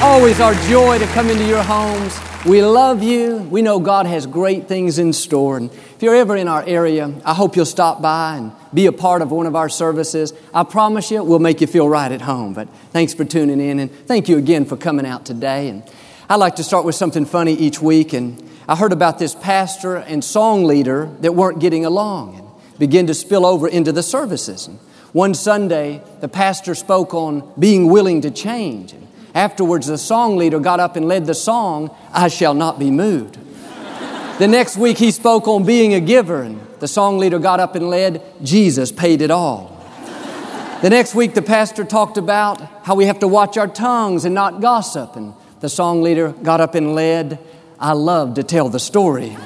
Always our joy to come into your homes. We love you. We know God has great things in store. And if you're ever in our area, I hope you'll stop by and be a part of one of our services. I promise you, we'll make you feel right at home. But thanks for tuning in, and thank you again for coming out today. And I like to start with something funny each week. And I heard about this pastor and song leader that weren't getting along and began to spill over into the services. And one Sunday, the pastor spoke on being willing to change. And afterwards, the song leader got up and led the song, I Shall Not Be Moved. the next week, he spoke on being a giver, and the song leader got up and led, Jesus paid it all. the next week, the pastor talked about how we have to watch our tongues and not gossip, and the song leader got up and led, I love to tell the story.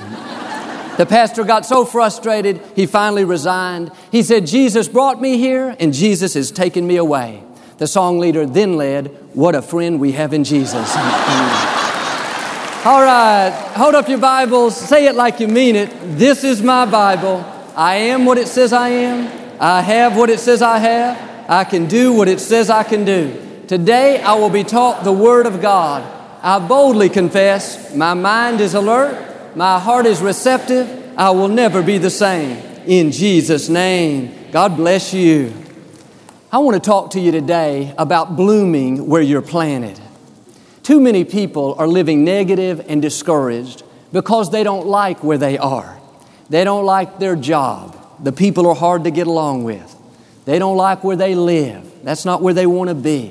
The pastor got so frustrated, he finally resigned. He said, Jesus brought me here, and Jesus has taken me away. The song leader then led, What a friend we have in Jesus. All right, hold up your Bibles, say it like you mean it. This is my Bible. I am what it says I am, I have what it says I have, I can do what it says I can do. Today I will be taught the Word of God. I boldly confess, my mind is alert. My heart is receptive. I will never be the same. In Jesus' name, God bless you. I want to talk to you today about blooming where you're planted. Too many people are living negative and discouraged because they don't like where they are. They don't like their job. The people are hard to get along with. They don't like where they live. That's not where they want to be.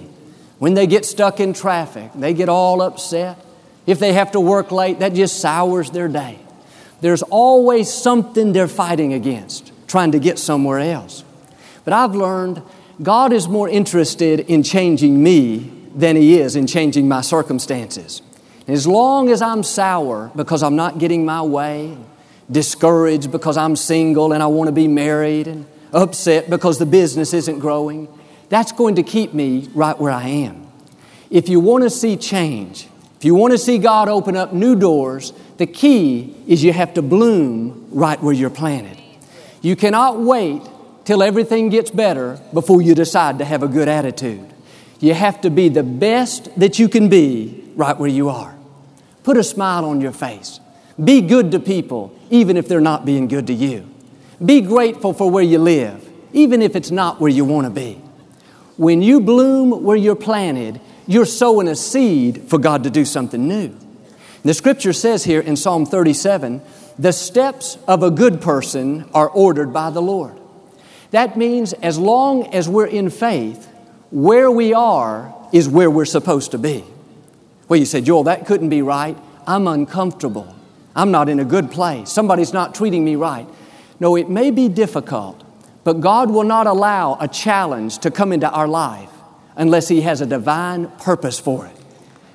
When they get stuck in traffic, they get all upset. If they have to work late, that just sours their day. There's always something they're fighting against, trying to get somewhere else. But I've learned God is more interested in changing me than He is in changing my circumstances. And as long as I'm sour because I'm not getting my way, discouraged because I'm single and I want to be married, and upset because the business isn't growing, that's going to keep me right where I am. If you want to see change, if you want to see God open up new doors, the key is you have to bloom right where you're planted. You cannot wait till everything gets better before you decide to have a good attitude. You have to be the best that you can be right where you are. Put a smile on your face. Be good to people, even if they're not being good to you. Be grateful for where you live, even if it's not where you want to be. When you bloom where you're planted, you're sowing a seed for God to do something new. The scripture says here in Psalm 37 the steps of a good person are ordered by the Lord. That means as long as we're in faith, where we are is where we're supposed to be. Well, you say, Joel, that couldn't be right. I'm uncomfortable. I'm not in a good place. Somebody's not treating me right. No, it may be difficult, but God will not allow a challenge to come into our life unless He has a divine purpose for it.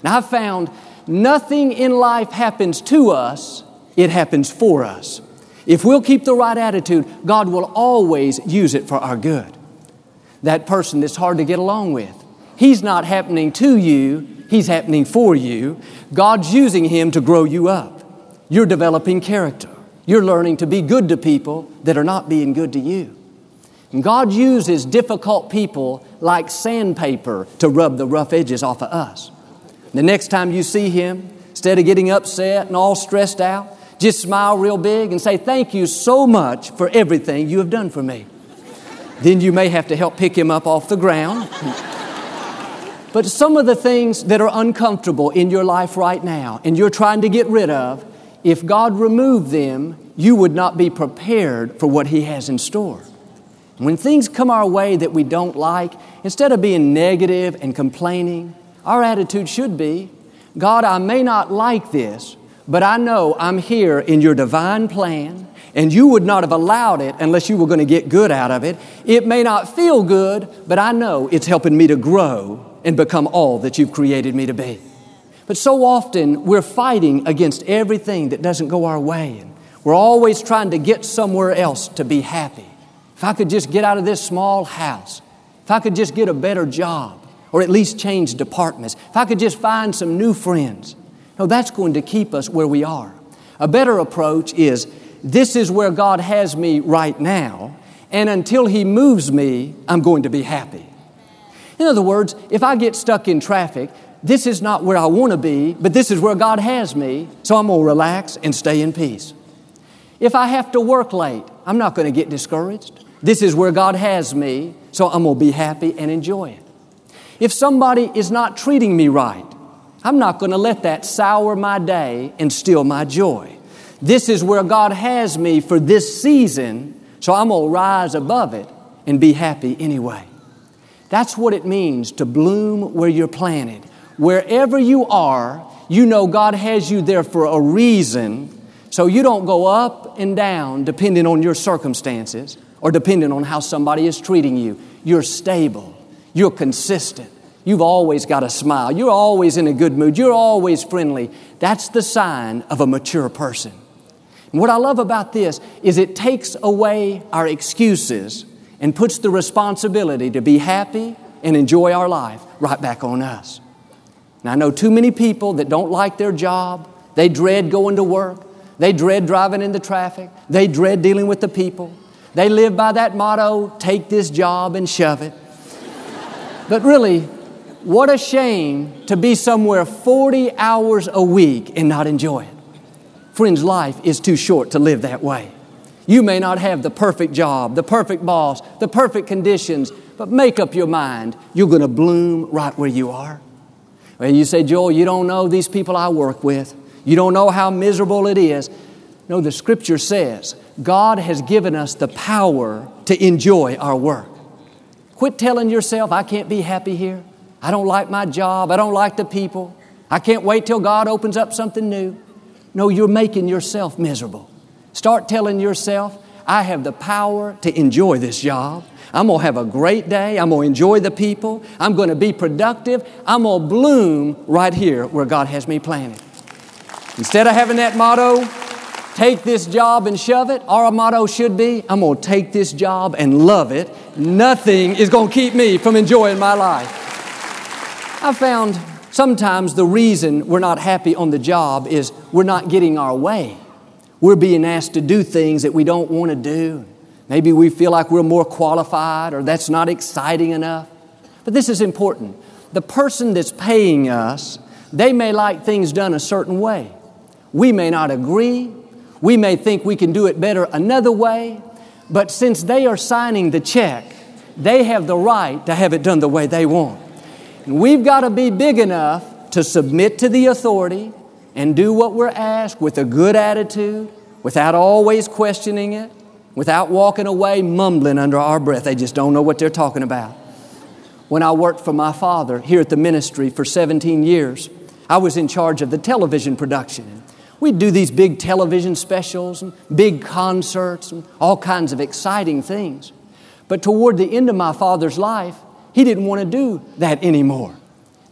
Now, I've found nothing in life happens to us, it happens for us. If we'll keep the right attitude, God will always use it for our good. That person that's hard to get along with, he's not happening to you, he's happening for you. God's using him to grow you up. You're developing character. You're learning to be good to people that are not being good to you. And God uses difficult people like sandpaper to rub the rough edges off of us. The next time you see Him, instead of getting upset and all stressed out, just smile real big and say, Thank you so much for everything you have done for me. then you may have to help pick Him up off the ground. but some of the things that are uncomfortable in your life right now and you're trying to get rid of, if God removed them, you would not be prepared for what He has in store. When things come our way that we don't like, instead of being negative and complaining, our attitude should be God, I may not like this, but I know I'm here in your divine plan, and you would not have allowed it unless you were going to get good out of it. It may not feel good, but I know it's helping me to grow and become all that you've created me to be. But so often we're fighting against everything that doesn't go our way. And we're always trying to get somewhere else to be happy. If I could just get out of this small house, if I could just get a better job, or at least change departments, if I could just find some new friends. No, that's going to keep us where we are. A better approach is this is where God has me right now, and until He moves me, I'm going to be happy. In other words, if I get stuck in traffic, this is not where I want to be, but this is where God has me, so I'm going to relax and stay in peace. If I have to work late, I'm not going to get discouraged. This is where God has me, so I'm going to be happy and enjoy it. If somebody is not treating me right, I'm not going to let that sour my day and steal my joy. This is where God has me for this season, so I'm going to rise above it and be happy anyway. That's what it means to bloom where you're planted. Wherever you are, you know God has you there for a reason, so you don't go up and down depending on your circumstances or depending on how somebody is treating you. You're stable, you're consistent, you've always got a smile, you're always in a good mood, you're always friendly. That's the sign of a mature person. And what I love about this is it takes away our excuses and puts the responsibility to be happy and enjoy our life right back on us. And I know too many people that don't like their job. They dread going to work. They dread driving into traffic. They dread dealing with the people. They live by that motto take this job and shove it. but really, what a shame to be somewhere 40 hours a week and not enjoy it. Friends, life is too short to live that way. You may not have the perfect job, the perfect boss, the perfect conditions, but make up your mind you're going to bloom right where you are. Well, you say, Joel, you don't know these people I work with. You don't know how miserable it is. No, the scripture says God has given us the power to enjoy our work. Quit telling yourself, I can't be happy here. I don't like my job. I don't like the people. I can't wait till God opens up something new. No, you're making yourself miserable. Start telling yourself, I have the power to enjoy this job. I'm going to have a great day. I'm going to enjoy the people. I'm going to be productive. I'm going to bloom right here where God has me planted. Instead of having that motto, take this job and shove it, our motto should be, I'm going to take this job and love it. Nothing is going to keep me from enjoying my life. I found sometimes the reason we're not happy on the job is we're not getting our way. We're being asked to do things that we don't want to do. Maybe we feel like we're more qualified or that's not exciting enough. But this is important. The person that's paying us, they may like things done a certain way. We may not agree. We may think we can do it better another way. But since they are signing the check, they have the right to have it done the way they want. And we've got to be big enough to submit to the authority and do what we're asked with a good attitude, without always questioning it, without walking away mumbling under our breath. They just don't know what they're talking about. When I worked for my father here at the ministry for 17 years, I was in charge of the television production. We'd do these big television specials and big concerts and all kinds of exciting things. But toward the end of my father's life, he didn't want to do that anymore.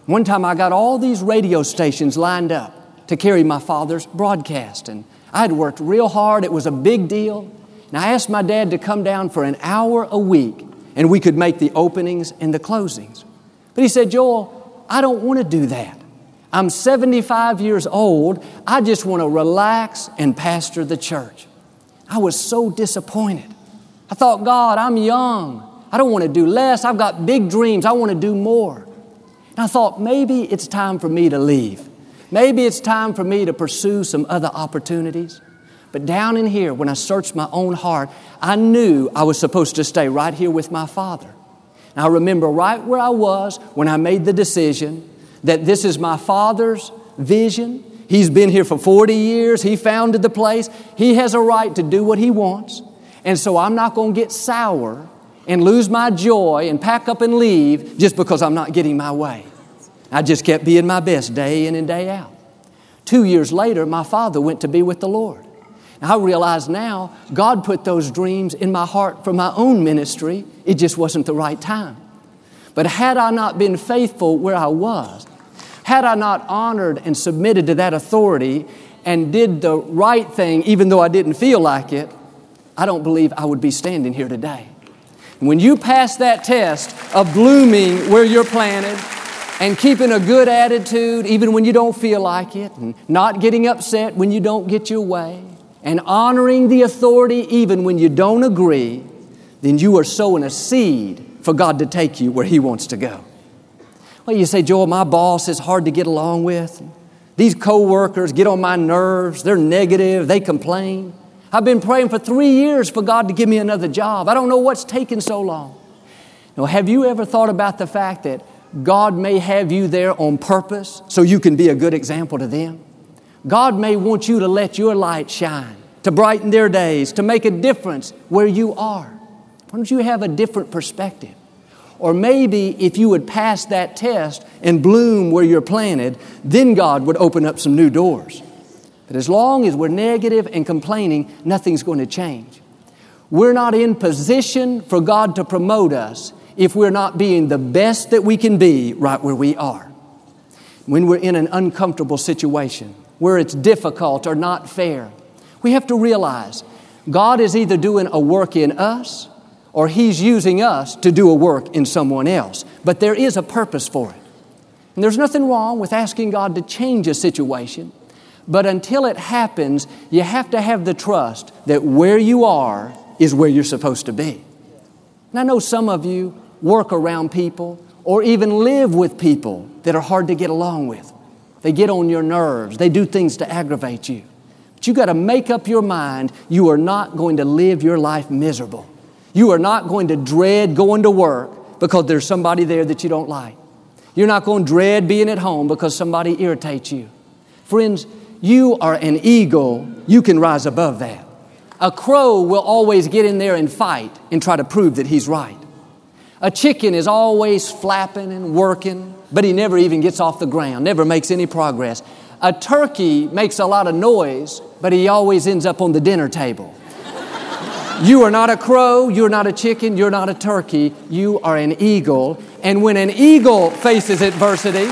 One time I got all these radio stations lined up to carry my father's broadcast. And I had worked real hard, it was a big deal. And I asked my dad to come down for an hour a week and we could make the openings and the closings. But he said, Joel, I don't want to do that. I'm 75 years old. I just want to relax and pastor the church. I was so disappointed. I thought, God, I'm young. I don't want to do less. I've got big dreams. I want to do more. And I thought, maybe it's time for me to leave. Maybe it's time for me to pursue some other opportunities. But down in here, when I searched my own heart, I knew I was supposed to stay right here with my Father. And I remember right where I was when I made the decision that this is my Father's vision. He's been here for 40 years. He founded the place. He has a right to do what He wants. And so I'm not going to get sour and lose my joy and pack up and leave just because I'm not getting my way. I just kept being my best day in and day out. Two years later, my father went to be with the Lord. I realize now God put those dreams in my heart for my own ministry. It just wasn't the right time. But had I not been faithful where I was, Had I not honored and submitted to that authority and did the right thing, even though I didn't feel like it, I don't believe I would be standing here today. When you pass that test of blooming where you're planted and keeping a good attitude even when you don't feel like it, and not getting upset when you don't get your way, and honoring the authority even when you don't agree, then you are sowing a seed for God to take you where He wants to go. Well, you say, Joel, my boss is hard to get along with. These coworkers get on my nerves. They're negative. They complain. I've been praying for three years for God to give me another job. I don't know what's taking so long. Now, have you ever thought about the fact that God may have you there on purpose so you can be a good example to them? God may want you to let your light shine, to brighten their days, to make a difference where you are. Why don't you have a different perspective? Or maybe if you would pass that test and bloom where you're planted, then God would open up some new doors. But as long as we're negative and complaining, nothing's going to change. We're not in position for God to promote us if we're not being the best that we can be right where we are. When we're in an uncomfortable situation, where it's difficult or not fair, we have to realize God is either doing a work in us or He's using us to do a work in someone else. But there is a purpose for it. And there's nothing wrong with asking God to change a situation, but until it happens, you have to have the trust that where you are is where you're supposed to be. And I know some of you work around people or even live with people that are hard to get along with. They get on your nerves, they do things to aggravate you. But you got to make up your mind you are not going to live your life miserable. You are not going to dread going to work because there's somebody there that you don't like. You're not going to dread being at home because somebody irritates you. Friends, you are an eagle. You can rise above that. A crow will always get in there and fight and try to prove that he's right. A chicken is always flapping and working, but he never even gets off the ground, never makes any progress. A turkey makes a lot of noise, but he always ends up on the dinner table. You are not a crow, you're not a chicken, you're not a turkey, you are an eagle. And when an eagle faces adversity,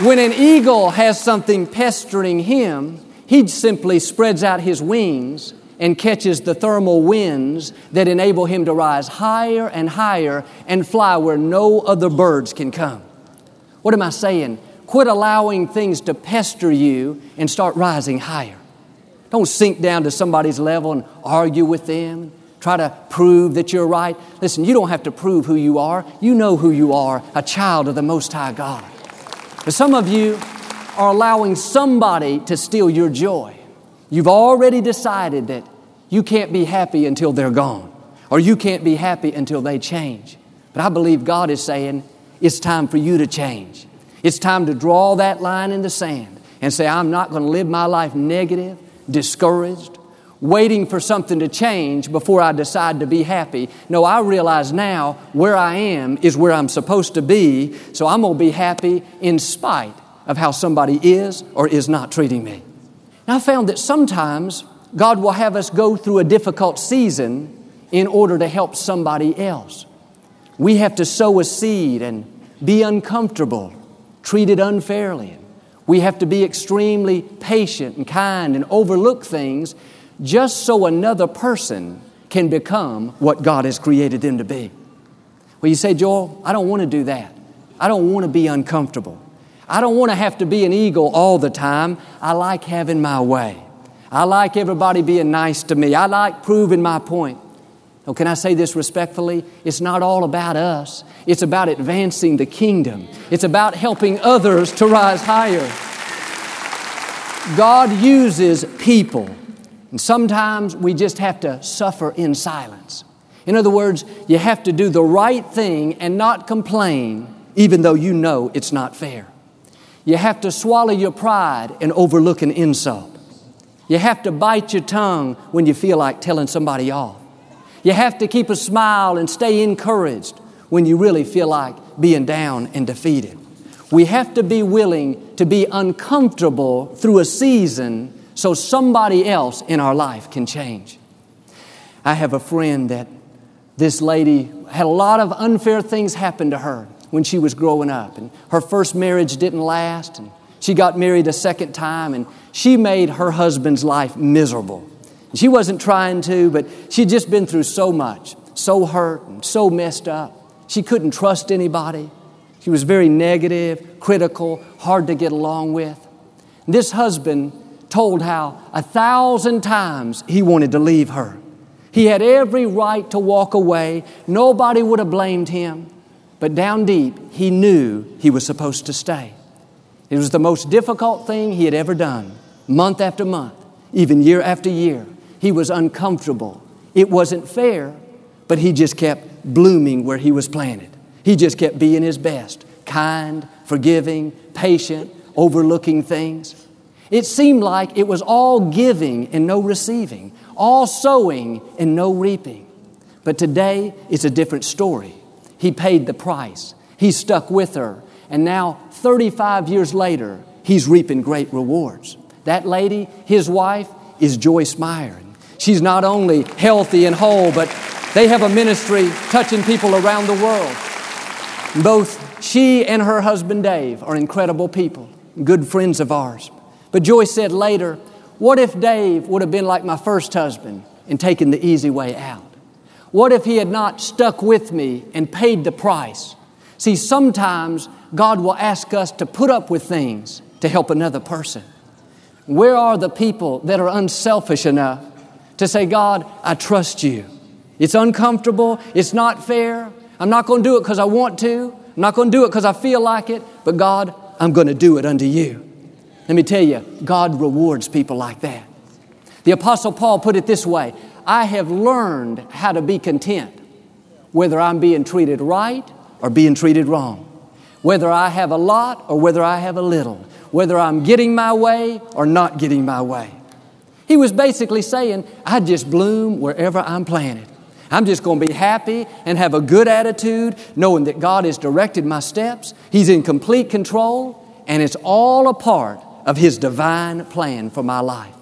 when an eagle has something pestering him, he simply spreads out his wings and catches the thermal winds that enable him to rise higher and higher and fly where no other birds can come. What am I saying? Quit allowing things to pester you and start rising higher. Don't sink down to somebody's level and argue with them, try to prove that you're right. Listen, you don't have to prove who you are. You know who you are, a child of the Most High God. But some of you are allowing somebody to steal your joy. You've already decided that you can't be happy until they're gone, or you can't be happy until they change. But I believe God is saying it's time for you to change. It's time to draw that line in the sand and say, I'm not going to live my life negative discouraged, waiting for something to change before I decide to be happy. No, I realize now where I am is where I'm supposed to be, so I'm going to be happy in spite of how somebody is or is not treating me. Now, I found that sometimes God will have us go through a difficult season in order to help somebody else. We have to sow a seed and be uncomfortable, treated unfairly, we have to be extremely patient and kind and overlook things just so another person can become what God has created them to be. Well, you say, Joel, I don't want to do that. I don't want to be uncomfortable. I don't want to have to be an eagle all the time. I like having my way. I like everybody being nice to me. I like proving my point. Oh, can I say this respectfully? It's not all about us. It's about advancing the kingdom. It's about helping others to rise higher. God uses people, and sometimes we just have to suffer in silence. In other words, you have to do the right thing and not complain, even though you know it's not fair. You have to swallow your pride and overlook an insult. You have to bite your tongue when you feel like telling somebody off. You have to keep a smile and stay encouraged when you really feel like being down and defeated. We have to be willing to be uncomfortable through a season so somebody else in our life can change. I have a friend that this lady had a lot of unfair things happen to her. when she was growing up. And her first marriage didn't last, and she got married a second time, and she made her husband's life miserable. She wasn't trying to, but she'd just been through so much, so hurt and so messed up. She couldn't trust anybody. She was very negative, critical, hard to get along with. This husband told how a thousand times he wanted to leave her. He had every right to walk away. Nobody would have blamed him. But down deep, he knew he was supposed to stay. It was the most difficult thing he had ever done, month after month, even year after year. He was uncomfortable. It wasn't fair, but he just kept blooming where he was planted. He just kept being his best kind, forgiving, patient, overlooking things. It seemed like it was all giving and no receiving, all sowing and no reaping. But today, it's a different story. He paid the price, he stuck with her, and now, 35 years later, he's reaping great rewards. That lady, his wife, is Joyce Meyer. She's not only healthy and whole, but they have a ministry touching people around the world. Both she and her husband Dave are incredible people, good friends of ours. But Joyce said later, What if Dave would have been like my first husband and taken the easy way out? What if he had not stuck with me and paid the price? See, sometimes God will ask us to put up with things to help another person. Where are the people that are unselfish enough to say, God, I trust you? It's uncomfortable, it's not fair. I'm not going to do it because I want to, I'm not going to do it because I feel like it, but God, I'm going to do it unto you. Let me tell you, God rewards people like that. The Apostle Paul put it this way I have learned how to be content, whether I'm being treated right or being treated wrong, whether I have a lot or whether I have a little, whether I'm getting my way or not getting my way. He was basically saying, I just bloom wherever I'm planted. I'm just going to be happy and have a good attitude, knowing that God has directed my steps. He's in complete control, and it's all a part of His divine plan for my life.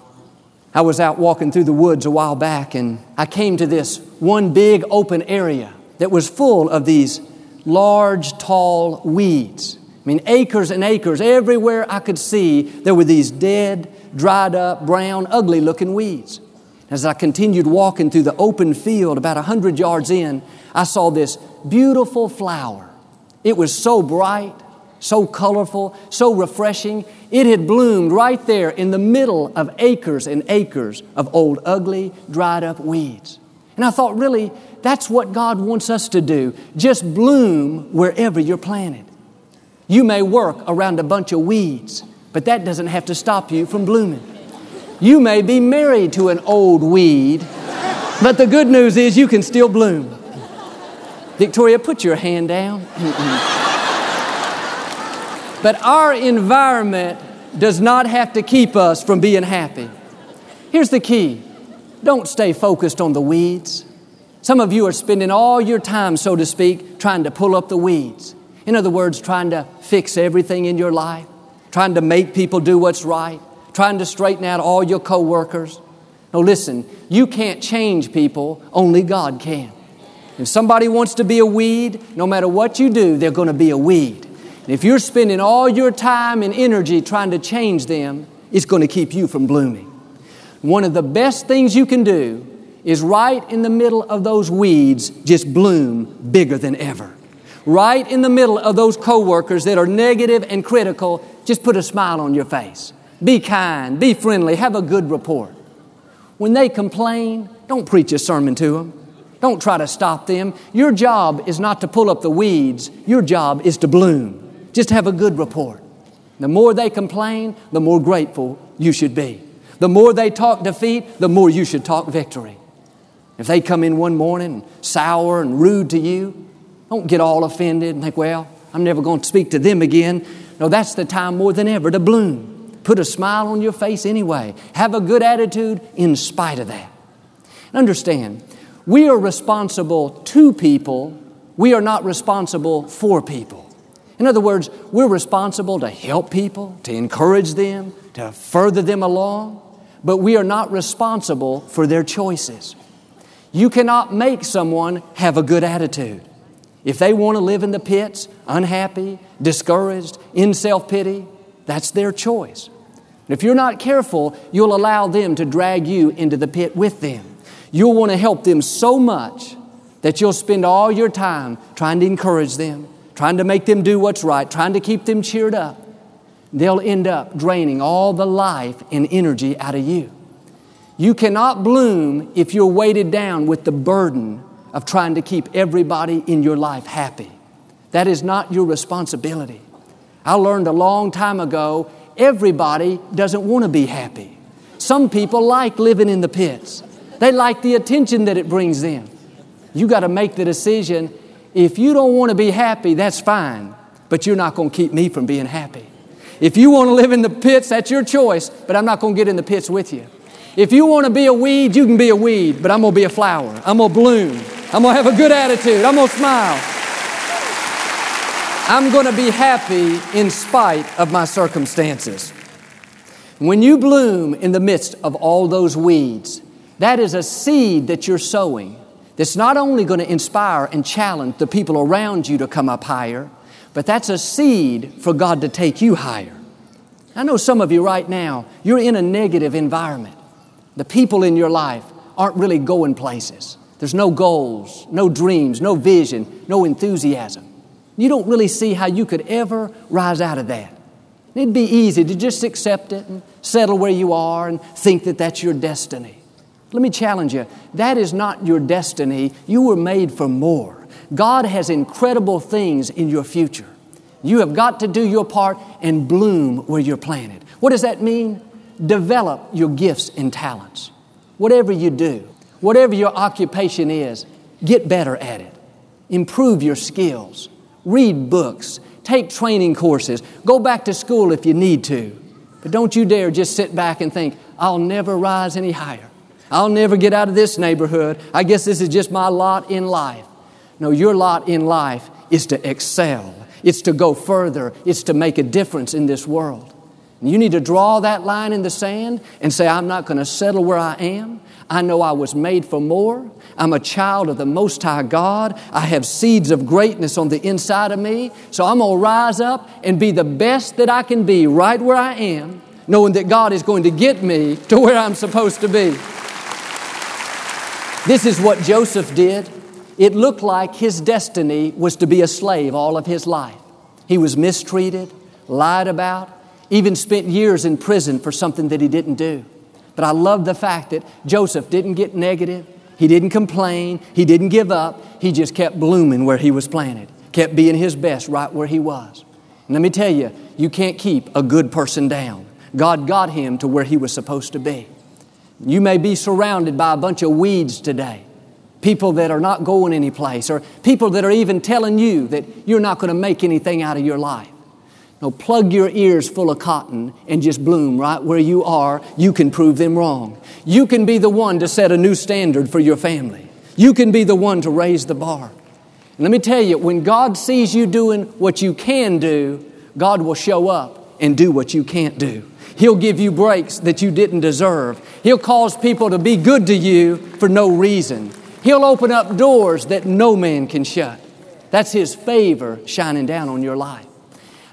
I was out walking through the woods a while back, and I came to this one big open area that was full of these large, tall weeds. I mean, acres and acres. Everywhere I could see, there were these dead, dried up, brown, ugly looking weeds. As I continued walking through the open field, about a hundred yards in, I saw this beautiful flower. It was so bright, so colorful, so refreshing. It had bloomed right there in the middle of acres and acres of old, ugly, dried up weeds. And I thought, really, that's what God wants us to do. Just bloom wherever you're planted. You may work around a bunch of weeds, but that doesn't have to stop you from blooming. You may be married to an old weed, but the good news is you can still bloom. Victoria, put your hand down. but our environment does not have to keep us from being happy. Here's the key don't stay focused on the weeds. Some of you are spending all your time, so to speak, trying to pull up the weeds. In other words, trying to fix everything in your life, trying to make people do what's right, trying to straighten out all your coworkers. No, listen, you can't change people, only God can. If somebody wants to be a weed, no matter what you do, they're going to be a weed. And if you're spending all your time and energy trying to change them, it's going to keep you from blooming. One of the best things you can do is right in the middle of those weeds, just bloom bigger than ever. Right in the middle of those coworkers that are negative and critical, just put a smile on your face. Be kind, be friendly, have a good report. When they complain, don't preach a sermon to them. Don't try to stop them. Your job is not to pull up the weeds, your job is to bloom. Just have a good report. The more they complain, the more grateful you should be. The more they talk defeat, the more you should talk victory. If they come in one morning sour and rude to you, don't get all offended and think, well, I'm never going to speak to them again. No, that's the time more than ever to bloom. Put a smile on your face anyway. Have a good attitude in spite of that. Understand, we are responsible to people, we are not responsible for people. In other words, we're responsible to help people, to encourage them, to further them along, but we are not responsible for their choices. You cannot make someone have a good attitude. If they want to live in the pits, unhappy, discouraged, in self pity, that's their choice. if you're not careful, you'll allow them to drag you into the pit with them. You'll want to help them so much that you'll spend all your time trying to encourage them, trying to make them do what's right, trying to keep them cheered up. They'll end up draining all the life and energy out of you. You cannot bloom if you're weighted down with the burden of trying to keep everybody in your life happy. That is not your responsibility. I learned a long time ago everybody doesn't want to be happy. Some people like living in the pits, they like the attention that it brings them. You got to make the decision if you don't want to be happy, that's fine, but you're not going to keep me from being happy. If you want to live in the pits, that's your choice, but I'm not going to get in the pits with you. If you want to be a weed, you can be a weed, but I'm going to be a flower. I'm going to bloom. I'm going to have a good attitude. I'm going to smile. I'm going to be happy in spite of my circumstances. When you bloom in the midst of all those weeds, that is a seed that you're sowing that's not only going to inspire and challenge the people around you to come up higher, but that's a seed for God to take you higher. I know some of you right now, you're in a negative environment. The people in your life aren't really going places. There's no goals, no dreams, no vision, no enthusiasm. You don't really see how you could ever rise out of that. It'd be easy to just accept it and settle where you are and think that that's your destiny. Let me challenge you that is not your destiny. You were made for more. God has incredible things in your future. You have got to do your part and bloom where you're planted. What does that mean? Develop your gifts and talents. Whatever you do, Whatever your occupation is, get better at it. Improve your skills. Read books. Take training courses. Go back to school if you need to. But don't you dare just sit back and think, I'll never rise any higher. I'll never get out of this neighborhood. I guess this is just my lot in life. No, your lot in life is to excel, it's to go further, it's to make a difference in this world. And you need to draw that line in the sand and say, I'm not going to settle where I am. I know I was made for more. I'm a child of the Most High God. I have seeds of greatness on the inside of me. So I'm going to rise up and be the best that I can be right where I am, knowing that God is going to get me to where I'm supposed to be. This is what Joseph did. It looked like his destiny was to be a slave all of his life. He was mistreated, lied about, even spent years in prison for something that he didn't do. But I love the fact that Joseph didn't get negative. He didn't complain. He didn't give up. He just kept blooming where he was planted, kept being his best right where he was. And let me tell you, you can't keep a good person down. God got him to where he was supposed to be. You may be surrounded by a bunch of weeds today, people that are not going anyplace, or people that are even telling you that you're not going to make anything out of your life. No, plug your ears full of cotton and just bloom right where you are. You can prove them wrong. You can be the one to set a new standard for your family. You can be the one to raise the bar. And let me tell you, when God sees you doing what you can do, God will show up and do what you can't do. He'll give you breaks that you didn't deserve. He'll cause people to be good to you for no reason. He'll open up doors that no man can shut. That's His favor shining down on your life.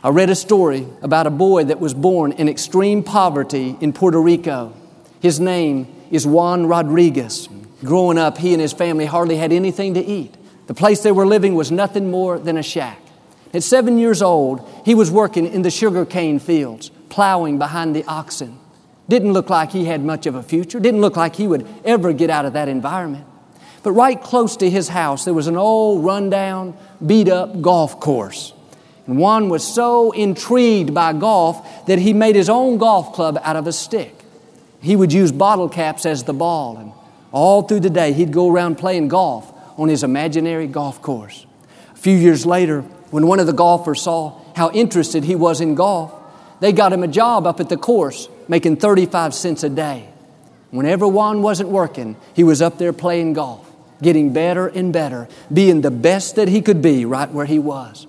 I read a story about a boy that was born in extreme poverty in Puerto Rico. His name is Juan Rodriguez. Growing up, he and his family hardly had anything to eat. The place they were living was nothing more than a shack. At seven years old, he was working in the sugarcane fields, plowing behind the oxen. Didn't look like he had much of a future, didn't look like he would ever get out of that environment. But right close to his house, there was an old, rundown, beat up golf course. And Juan was so intrigued by golf that he made his own golf club out of a stick. He would use bottle caps as the ball, and all through the day he'd go around playing golf on his imaginary golf course. A few years later, when one of the golfers saw how interested he was in golf, they got him a job up at the course, making 35 cents a day. Whenever Juan wasn't working, he was up there playing golf, getting better and better, being the best that he could be right where he was.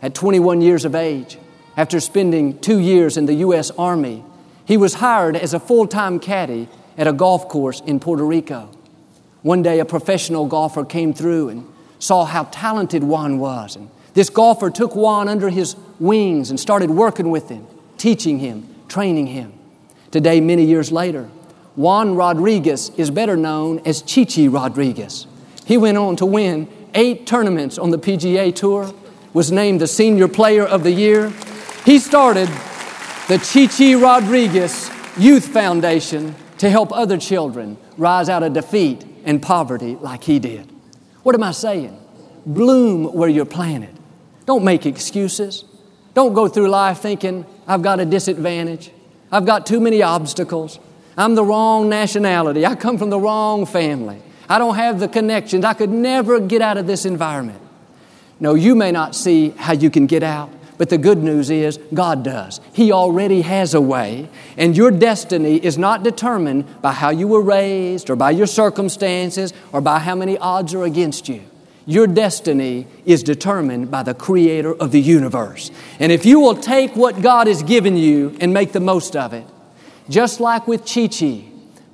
At 21 years of age, after spending two years in the U.S. Army, he was hired as a full time caddy at a golf course in Puerto Rico. One day, a professional golfer came through and saw how talented Juan was. And this golfer took Juan under his wings and started working with him, teaching him, training him. Today, many years later, Juan Rodriguez is better known as Chi Chi Rodriguez. He went on to win eight tournaments on the PGA Tour, was named the Senior Player of the Year. He started the Chi Chi Rodriguez Youth Foundation to help other children rise out of defeat and poverty like he did. What am I saying? Bloom where you're planted. Don't make excuses. Don't go through life thinking, I've got a disadvantage. I've got too many obstacles. I'm the wrong nationality. I come from the wrong family. I don't have the connections. I could never get out of this environment. No, you may not see how you can get out, but the good news is God does. He already has a way, and your destiny is not determined by how you were raised or by your circumstances or by how many odds are against you. Your destiny is determined by the creator of the universe. And if you will take what God has given you and make the most of it, just like with Chi Chi,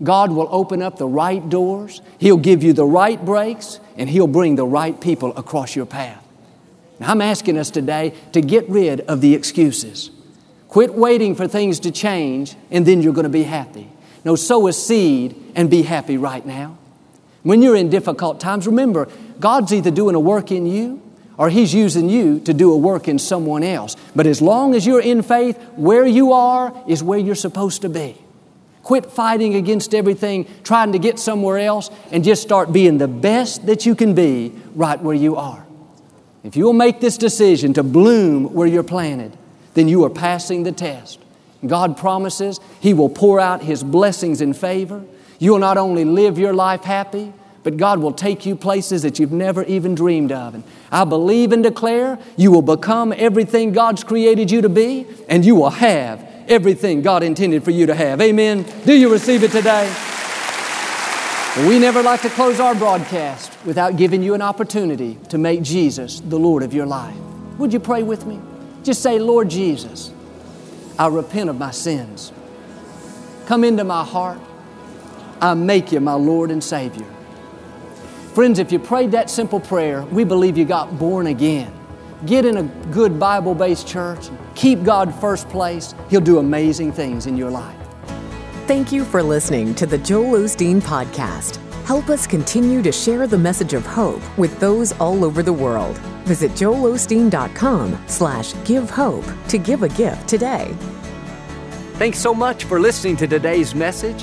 God will open up the right doors, He'll give you the right breaks, and He'll bring the right people across your path. Now, I'm asking us today to get rid of the excuses. Quit waiting for things to change, and then you're going to be happy. No, sow a seed and be happy right now. When you're in difficult times, remember, God's either doing a work in you or He's using you to do a work in someone else. But as long as you're in faith, where you are is where you're supposed to be. Quit fighting against everything, trying to get somewhere else, and just start being the best that you can be right where you are. If you'll make this decision to bloom where you're planted, then you are passing the test. God promises He will pour out His blessings and favor. You'll not only live your life happy, but God will take you places that you've never even dreamed of. And I believe and declare you will become everything God's created you to be, and you will have everything God intended for you to have. Amen. Do you receive it today? We never like to close our broadcast without giving you an opportunity to make Jesus the Lord of your life. Would you pray with me? Just say, Lord Jesus, I repent of my sins. Come into my heart. I make you my Lord and Savior. Friends, if you prayed that simple prayer, we believe you got born again. Get in a good Bible based church. Keep God first place. He'll do amazing things in your life. Thank you for listening to the Joel Osteen Podcast. Help us continue to share the message of hope with those all over the world. Visit joelosteen.com slash give hope to give a gift today. Thanks so much for listening to today's message.